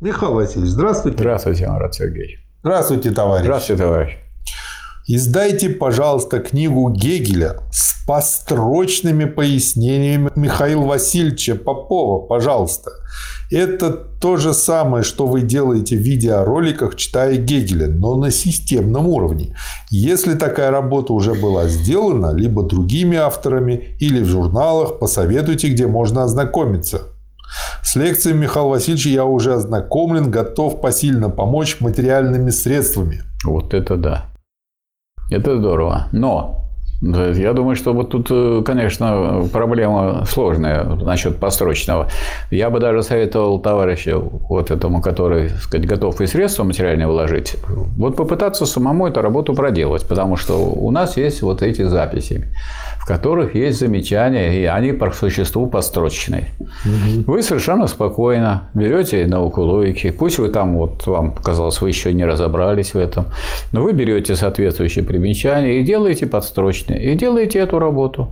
Михаил Васильевич, здравствуйте. Здравствуйте, Марат Сергеевич. Здравствуйте, товарищ. Здравствуйте, товарищ. Издайте, пожалуйста, книгу Гегеля с построчными пояснениями Михаила Васильевича Попова, пожалуйста. Это то же самое, что вы делаете в видеороликах, читая Гегеля, но на системном уровне. Если такая работа уже была сделана, либо другими авторами, или в журналах, посоветуйте, где можно ознакомиться. С лекцией Михаила Васильевича я уже ознакомлен, готов посильно помочь материальными средствами. Вот это да. Это здорово. Но я думаю, что вот тут, э, конечно, проблема сложная насчет построчного. Я бы даже советовал товарищу вот этому, который, так сказать, готов и средства материальные вложить, вот попытаться самому эту работу проделать, потому что у нас есть вот эти записи в которых есть замечания, и они по существу построчные. Угу. Вы совершенно спокойно берете науку логики, пусть вы там, вот вам показалось, вы еще не разобрались в этом, но вы берете соответствующие примечания и делаете подстрочные, и делаете эту работу.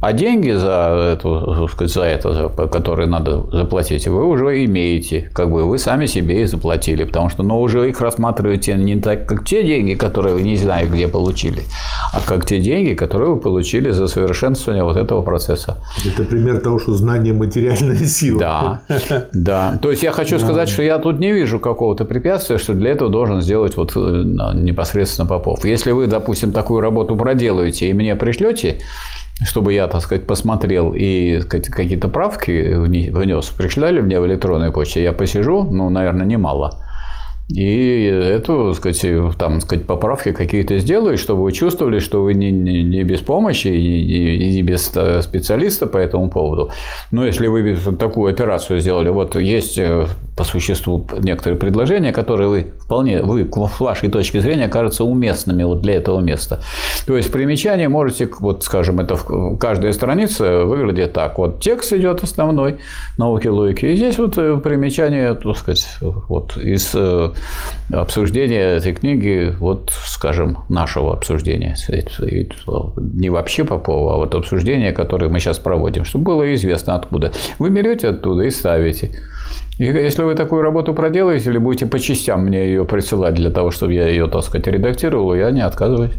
А деньги за, эту, сказать, за это, которые надо заплатить, вы уже имеете. Как бы вы сами себе и заплатили. Потому что но ну, уже их рассматриваете не так, как те деньги, которые вы не знаете, где получили, а как те деньги, которые вы получили за совершенствование вот этого процесса. Это пример того, что знание – материальная сила. Да, да. То есть, я хочу сказать, что я тут не вижу какого-то препятствия, что для этого должен сделать вот э, непосредственно Попов. Если вы, допустим, такую работу проделаете и мне пришлете, чтобы я, так сказать, посмотрел и какие-то правки внес, пришлали мне в электронной почте, я посижу, ну, наверное, немало. И эту, сказать, там, сказать, поправки какие-то сделаю, чтобы вы чувствовали, что вы не, не, не без помощи и, не без э, специалиста по этому поводу. Но если вы такую операцию сделали, вот есть э, по существу некоторые предложения, которые вы вполне, вы, с вашей точки зрения, кажутся уместными вот для этого места. То есть примечание можете, вот скажем, это в каждая страница выглядит так. Вот текст идет основной науки логики, и здесь вот э, примечание, так сказать, вот из э, обсуждения этой книги, вот, скажем, нашего обсуждения, не вообще Попова, а вот обсуждение, которое мы сейчас проводим, чтобы было известно откуда. Вы берете оттуда и ставите. И если вы такую работу проделаете или будете по частям мне ее присылать для того, чтобы я ее, так сказать, редактировал, я не отказываюсь.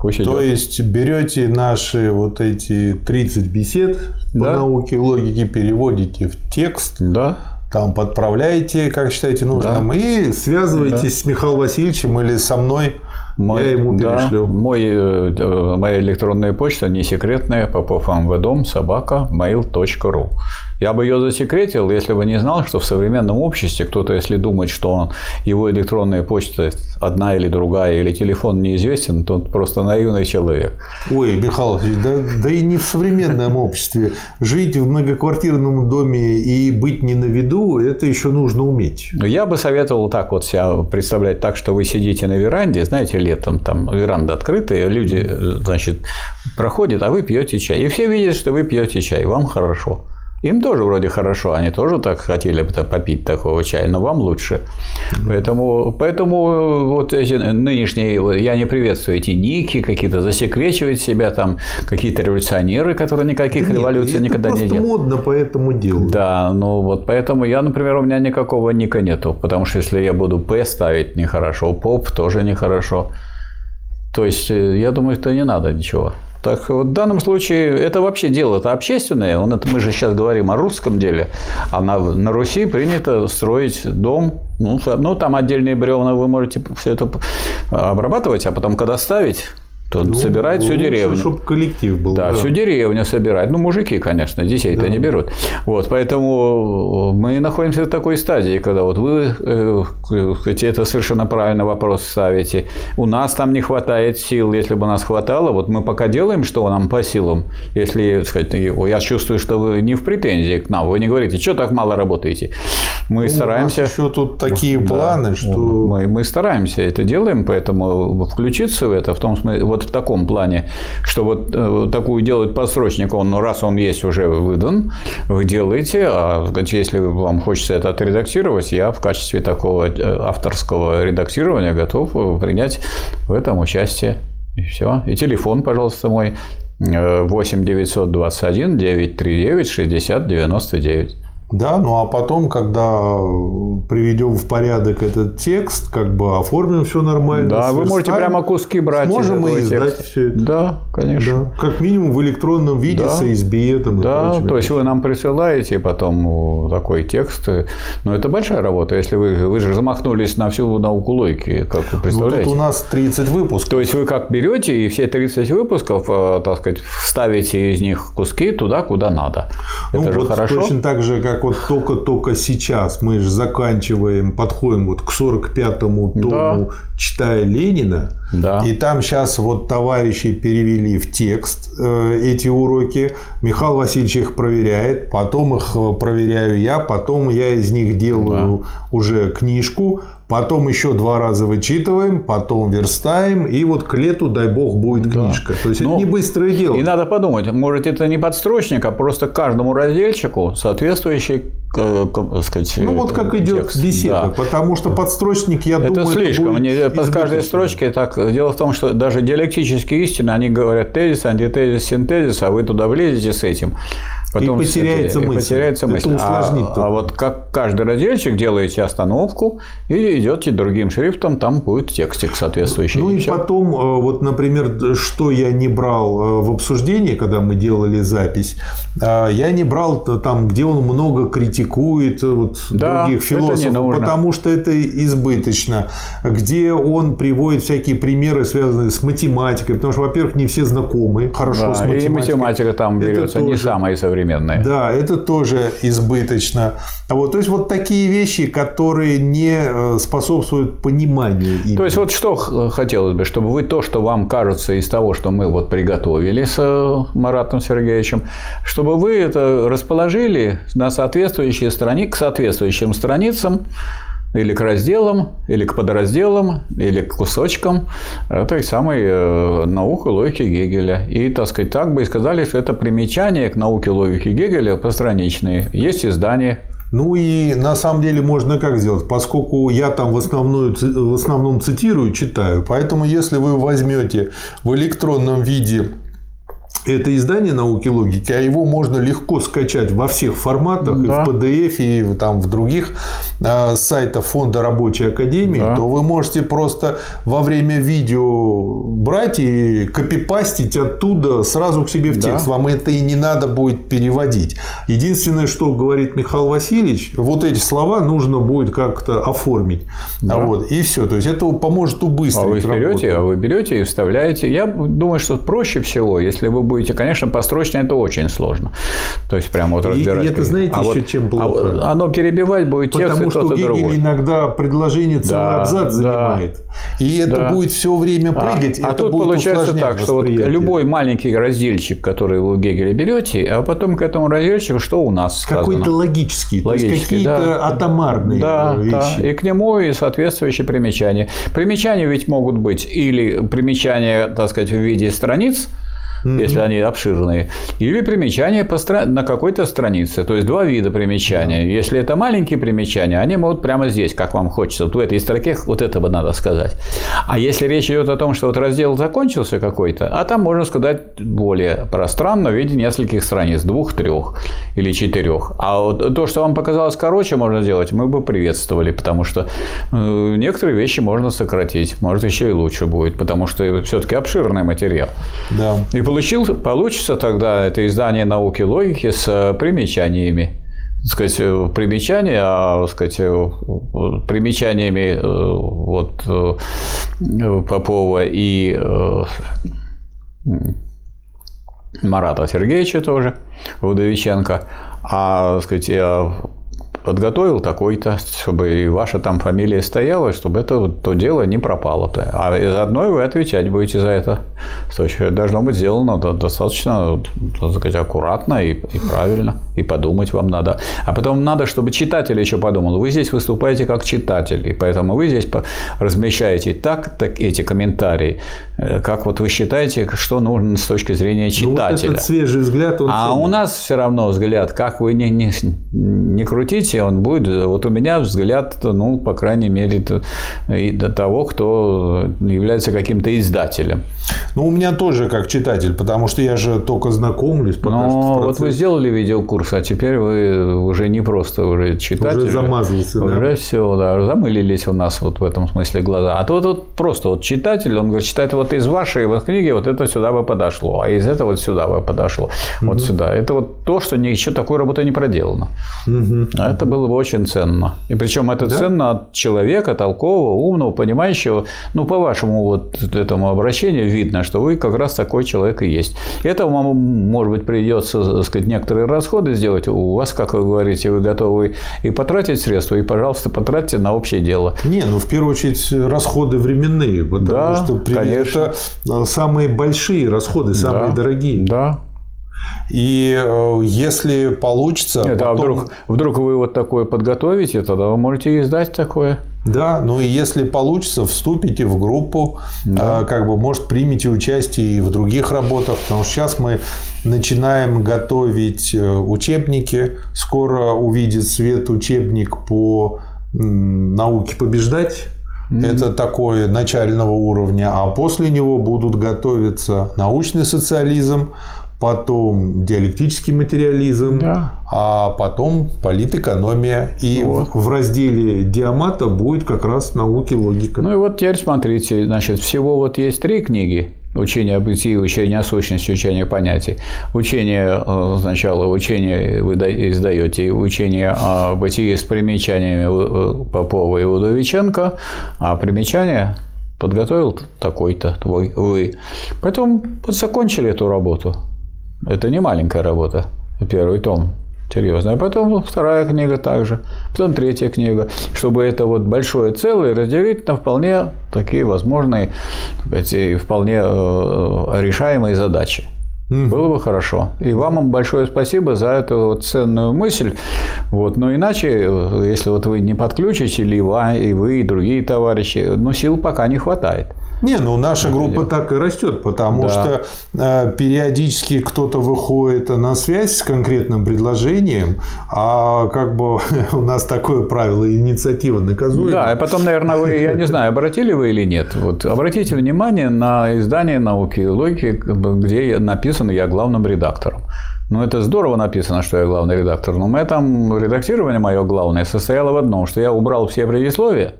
Пусть То идет. есть берете наши вот эти 30 бесед да. по науке и логике, переводите в текст. Да. Там подправляете, как считаете нужным, да. и связываетесь да. с Михаилом Васильевичем или со мной. Мой, я ему перешлю. Да, мой, э, моя электронная почта не секретная, попов собака, mail.ru. Я бы ее засекретил, если бы не знал, что в современном обществе кто-то, если думает, что он, его электронная почта одна или другая, или телефон неизвестен, то он просто наивный человек. Ой, Михаил да, да и не в современном обществе. Жить в многоквартирном доме и быть не на виду, это еще нужно уметь. Я бы советовал так вот себя представлять так, что вы сидите на веранде, знаете, летом там веранда открытая, люди, значит, проходят, а вы пьете чай. И все видят, что вы пьете чай, вам хорошо. Им тоже вроде хорошо, они тоже так хотели бы попить такого чая, но вам лучше. Поэтому, поэтому вот эти нынешние, я не приветствую эти ники какие-то, засекречивать себя там, какие-то революционеры, которые никаких да революций нет, никогда не делали. модно поэтому делать. Да, ну вот поэтому я, например, у меня никакого ника нету, потому что если я буду П ставить нехорошо, поп тоже нехорошо. То есть, э, я думаю, что не надо ничего. Так вот, в данном случае это вообще дело это общественное. Он, это, мы же сейчас говорим о русском деле. А на, на Руси принято строить дом. Ну, ну, там отдельные бревна вы можете все это обрабатывать, а потом, когда ставить, то ну, собирает всю деревню. Чтобы коллектив был. Да, да, всю деревню собирает. Ну, мужики, конечно, детей-то да. не берут. Вот, поэтому мы находимся в такой стадии, когда вот вы э, это совершенно правильно вопрос ставите. У нас там не хватает сил. Если бы нас хватало, вот мы пока делаем, что нам по силам. Если, сказать, я чувствую, что вы не в претензии к нам, вы не говорите, что так мало работаете. Мы ну, стараемся... У нас еще тут такие да, планы, что... Мы, мы стараемся это делаем, поэтому включиться в это, в том смысле, вот в таком плане, что вот э, такую делать подсрочник, он, ну, раз он есть уже выдан, вы делаете, а если вам хочется это отредактировать, я в качестве такого э, авторского редактирования готов принять в этом участие. И все. И телефон, пожалуйста, мой 8 921 939 60 99. Да, ну а потом, когда приведем в порядок этот текст, как бы оформим все нормально. Да, вы можете прямо куски брать. Можем мы издать все это. Да, конечно. Да. Как минимум в электронном виде да. с ASB. Там, да, прочими. то есть вы нам присылаете потом такой текст. Но это большая работа, если вы, вы же замахнулись на всю науку логики, как вы представляете. Ну, тут у нас 30 выпусков. То есть вы как берете и все 30 выпусков, э, так сказать, вставите из них куски туда, куда надо. Ну, это вот же хорошо. Точно так же, как вот только-только сейчас мы же заканчиваем, подходим вот к 45-му тому, да. читая Ленина, да. и там сейчас вот товарищи перевели в текст э, эти уроки, Михаил Васильевич их проверяет, потом их э, проверяю я, потом я из них делаю да. уже книжку, потом еще два раза вычитываем, потом верстаем, и вот к лету, дай бог, будет да. книжка. То есть, Но это не быстрое дело. И надо подумать, может, это не подстрочник, а просто каждому разделчику соответствующий сказать, ну вот как идет текст. беседа, да. потому что подстрочник, я это думаю, слишком. Это по каждой строчке так. Дело в том, что даже диалектические истины, они говорят тезис, антитезис, синтезис, а вы туда влезете с этим. Потом, и потеряется мысль. Потеряется мысль. Это усложнит. А, а вот как каждый разделчик делаете остановку и идете другим шрифтом, там будет текстик соответствующий. Ну и, и потом, э, вот, например, что я не брал э, в обсуждении, когда мы делали запись, э, я не брал там, где он много критикует вот, да, других философов, потому что это избыточно, где он приводит всякие примеры, связанные с математикой, потому что, во-первых, не все знакомы хорошо да, с математикой. И математика там берется тоже... не самая современная. Да, это тоже избыточно. Вот, то есть вот такие вещи, которые не э, способствуют пониманию. Именно. То есть вот что хотелось бы, чтобы вы то, что вам кажется из того, что мы вот приготовили с э, Маратом Сергеевичем, чтобы вы это расположили на соответствующие страницы, к соответствующим страницам или к разделам, или к подразделам, или к кусочкам этой самой э, науки логики Гегеля. И, так сказать, так бы и сказали, что это примечание к науке логики Гегеля постраничные. Есть издание ну и на самом деле можно как сделать, поскольку я там в основном, в основном цитирую, читаю, поэтому если вы возьмете в электронном виде это издание науки логики, а его можно легко скачать во всех форматах, да. и в PDF, и там в других э, сайтах Фонда Рабочей Академии, да. то вы можете просто во время видео брать и копипастить оттуда сразу к себе в текст. Да. Вам это и не надо будет переводить. Единственное, что говорит Михаил Васильевич, вот эти слова нужно будет как-то оформить. Да. Вот, и все. То есть это поможет убыстрить. А вы берете, а вы берете и вставляете. Я думаю, что проще всего, если вы будете, конечно, построчно это очень сложно. То есть, прямо вот разбирать. И это знаете а еще вот, чем плохо? А, оно перебивать будет текст Потому что Гегель другой. иногда предложение целый да, абзац занимает. И это да. будет все время а, прыгать. А, а тут получается так, что вот любой маленький разделчик, который вы у Гегеля берете, а потом к этому разделчику что у нас Какой-то логический, логический какие-то да. атомарные да, вещи. Да. И к нему и соответствующие примечания. Примечания ведь могут быть или примечания, так сказать, в виде страниц, mm-hmm. если они обширные, или примечания по стра... на какой-то странице. То есть два вида примечания. Mm-hmm. Если это маленькие примечания, они могут прямо здесь, как вам хочется. Вот в этой строке вот это бы надо сказать. А если речь идет о том, что вот раздел закончился какой-то, а там можно сказать более пространно в виде нескольких страниц, двух, трех или четырех. А вот то, что вам показалось короче, можно сделать, мы бы приветствовали, потому что э, некоторые вещи можно сократить, может еще и лучше будет, потому что все-таки обширный материал. Да. И получил, получится тогда это издание науки логики с э, примечаниями. Сказать, э, примечания, а сказать, э, примечаниями вот, Попова и Марата Сергеевича тоже, Удовиченко, а сказать, подготовил такой-то, чтобы и ваша там фамилия стояла, чтобы это то дело не пропало-то. А заодно вы отвечать будете за это. То есть должно быть сделано достаточно так сказать, аккуратно и, и правильно, и подумать вам надо. А потом надо, чтобы читатель еще подумал. Вы здесь выступаете как читатель, и поэтому вы здесь размещаете так, так эти комментарии, э, как вот вы считаете, что нужно с точки зрения читателя. Ну, вот этот свежий взгляд. Он а у нас все равно взгляд, как вы не, не, не крутите, развития он будет, вот у меня взгляд, ну, по крайней мере, и до того, кто является каким-то издателем. Ну, у меня тоже как читатель, потому что я же только знакомлюсь. Но вот вы сделали видеокурс, а теперь вы уже не просто уже читатель. Уже замазался, уже да? все, да, замылились у нас вот в этом смысле глаза. А тут вот просто вот читатель, он говорит, читает вот из вашей вот книги вот это сюда бы подошло, а из этого вот сюда бы подошло, угу. вот сюда. Это вот то, что еще такой работы не проделано. Угу. Это было бы очень ценно. И причем это да? ценно от человека толкового, умного, понимающего. Ну, по вашему вот этому обращению видно, что вы как раз такой человек и есть. Это вам, может быть, придется, так сказать, некоторые расходы сделать. У вас, как вы говорите, вы готовы и потратить средства, и, пожалуйста, потратьте на общее дело. Не, ну, в первую очередь, расходы временные, потому да, что конечно. это э, самые большие расходы, самые да, дорогие. Да, и э, если получится... Нет, а потом... а вдруг, вдруг вы вот такое подготовите, тогда вы можете издать такое. Да, ну и если получится, вступите в группу, да. Э, как бы, может, примите участие и в других работах, потому что сейчас мы начинаем готовить э, учебники. Скоро увидит свет учебник по науке побеждать. Mm-hmm. Это такое начального уровня, а после него будут готовиться научный социализм, потом диалектический материализм, да. а потом политэкономия. И вот. в разделе диамата будет как раз науки логика. Ну и вот теперь смотрите, значит, всего вот есть три книги. Учение о бытии, учение о сущности, учение понятий. Учение э, сначала учение вы издаете, учение о бытии с примечаниями э, Попова и Удовиченко, а примечания подготовил такой-то твой вы. Потом закончили эту работу. Это не маленькая работа. Первый том серьезно. А потом вторая книга также, потом третья книга, чтобы это вот большое целое разделить на вполне такие возможные, эти вполне э, решаемые задачи. Mm-hmm. Было бы хорошо. И вам большое спасибо за эту вот ценную мысль. Вот. Но иначе, если вот вы не подключите, или вы, и вы, и другие товарищи, ну, сил пока не хватает. Не, ну наша группа так и растет, потому да. что э, периодически кто-то выходит на связь с конкретным предложением, а как бы у нас такое правило инициатива наказуема. Да, и потом, наверное, вы, я не знаю, обратили вы или нет, вот обратите внимание на издание науки и логики, где написано «Я главным редактором». Ну, это здорово написано, что я главный редактор, но мы там редактирование мое главное состояло в одном, что я убрал все предисловия,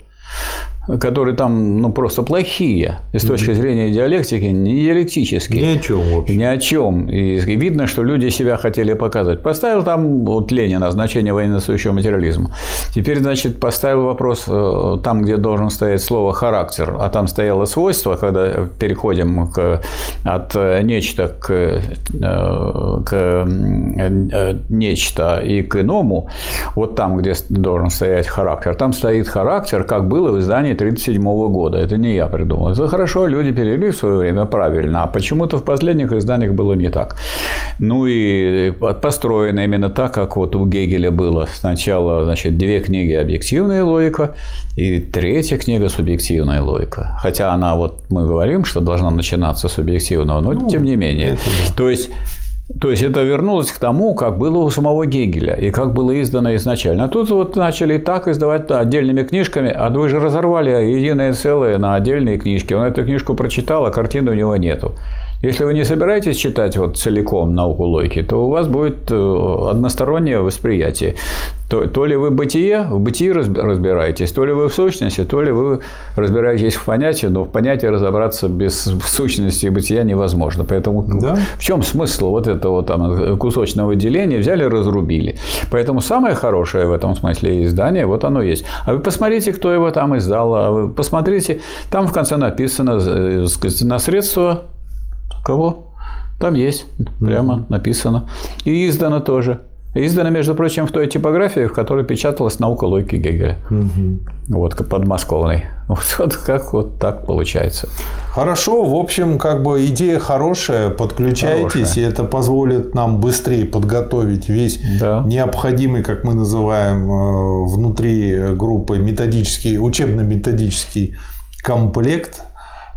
которые там ну, просто плохие и с точки зрения диалектики, не диалектические. Ни о чем вообще. Ни о чем. И видно, что люди себя хотели показать. Поставил там вот Ленина значение военнослужащего материализма. Теперь, значит, поставил вопрос э, там, где должен стоять слово характер, а там стояло свойство, когда переходим к, от нечто к, э, к э, нечто и к иному, вот там, где должен стоять характер, там стоит характер, как было в издании 1937 года. Это не я придумал. Это хорошо, люди перевели в свое время правильно, а почему-то в последних изданиях было не так. Ну и построено именно так, как вот у Гегеля было. Сначала, значит, две книги «Объективная логика» и третья книга «Субъективная логика». Хотя она, вот мы говорим, что должна начинаться с объективного, но ну, тем не менее. Да. То есть то есть это вернулось к тому, как было у самого Гегеля и как было издано изначально. А тут вот начали так издавать отдельными книжками, а вы же разорвали единое целое на отдельные книжки. Он эту книжку прочитал, а картины у него нету. Если вы не собираетесь читать вот целиком науку логики, то у вас будет э, одностороннее восприятие. То, то ли вы бытие, в бытии разбираетесь, то ли вы в сущности, то ли вы разбираетесь в понятии, но в понятии разобраться без сущности и бытия невозможно. Поэтому да? в чем смысл вот этого там кусочного деления? Взяли, разрубили. Поэтому самое хорошее в этом смысле издание, вот оно есть. А вы посмотрите, кто его там издал, а вы посмотрите, там в конце написано э, на средства Кого? Там есть, прямо написано. И издано тоже. Издано, между прочим, в той типографии, в которой печаталась наука логики Гегеля. Угу. Вот подмосковной. Вот, вот как вот так получается. Хорошо, в общем, как бы идея хорошая, подключайтесь, хорошая. и это позволит нам быстрее подготовить весь да. необходимый, как мы называем, э, внутри группы методический, учебно-методический комплект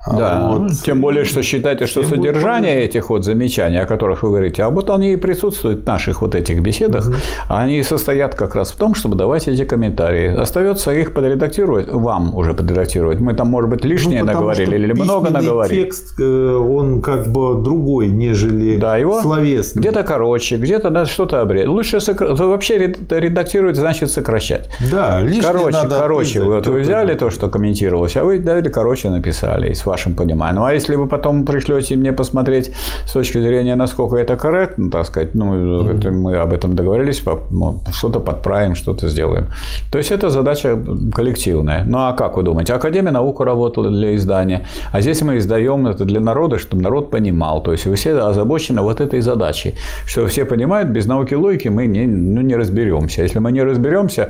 Да, вот. ну, тем более, что считайте, что тем содержание более... этих вот замечаний, о которых вы говорите, а вот они и присутствуют в наших вот этих беседах, угу. они состоят как раз в том, чтобы давать эти комментарии. Остается их подредактировать, вам уже подредактировать. Мы там, может быть, лишнее ну, наговорили или много наговорили. текст, э, он как бы другой, нежели да, его словесный. Где-то короче, где-то надо что-то обрезать. Лучше сокр... вообще редактировать, значит сокращать. Да, лишнее Короче, надо короче, вот вы взяли то, что комментировалось, а вы дали короче написали, с вашим пониманием. Ну, а если вы потом пришлете мне посмотреть с точки зрения, насколько это корректно, так сказать, ну, mm-hmm. мы об этом договорились, ну, что-то подправим, что-то сделаем. То есть, это задача коллективная. Ну, а как вы думаете? Академия наук работала для издания, а здесь мы издаем это для народа, чтобы народ понимал. То есть, вы все озабочены вот этой задачей, что все понимают, без науки и логики мы не, ну, не разберемся. Если мы не разберемся,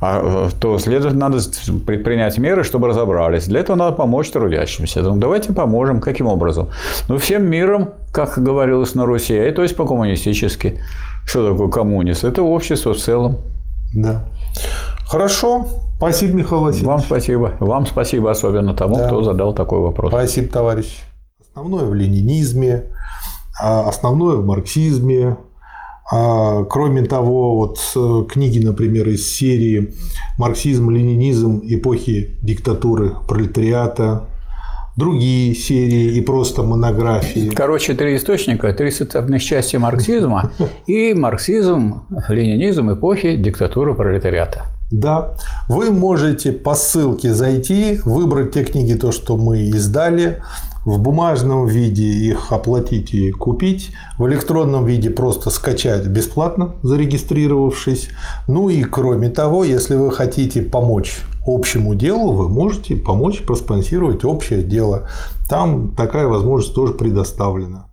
а, то, следовательно, надо предпринять меры, чтобы разобрались. Для этого надо помочь трудящимся. Ну, давайте поможем. Каким образом? Ну, всем миром, как говорилось на Руси, и то есть по-коммунистически. Что такое коммунист? Это общество в целом. Да. Хорошо. Спасибо, Михаил Васильевич. Вам спасибо. Вам спасибо особенно тому, да. кто задал такой вопрос. Спасибо, товарищ. Основное в ленинизме, а основное в марксизме, а, кроме того, вот э, книги, например, из серии «Марксизм, ленинизм. Эпохи диктатуры пролетариата», другие серии и просто монографии. Короче, три источника, три составных части марксизма и марксизм, ленинизм эпохи диктатуры пролетариата. Да, вы можете по ссылке зайти, выбрать те книги, то, что мы издали, в бумажном виде их оплатить и купить, в электронном виде просто скачать бесплатно, зарегистрировавшись. Ну и кроме того, если вы хотите помочь общему делу, вы можете помочь проспонсировать общее дело. Там такая возможность тоже предоставлена.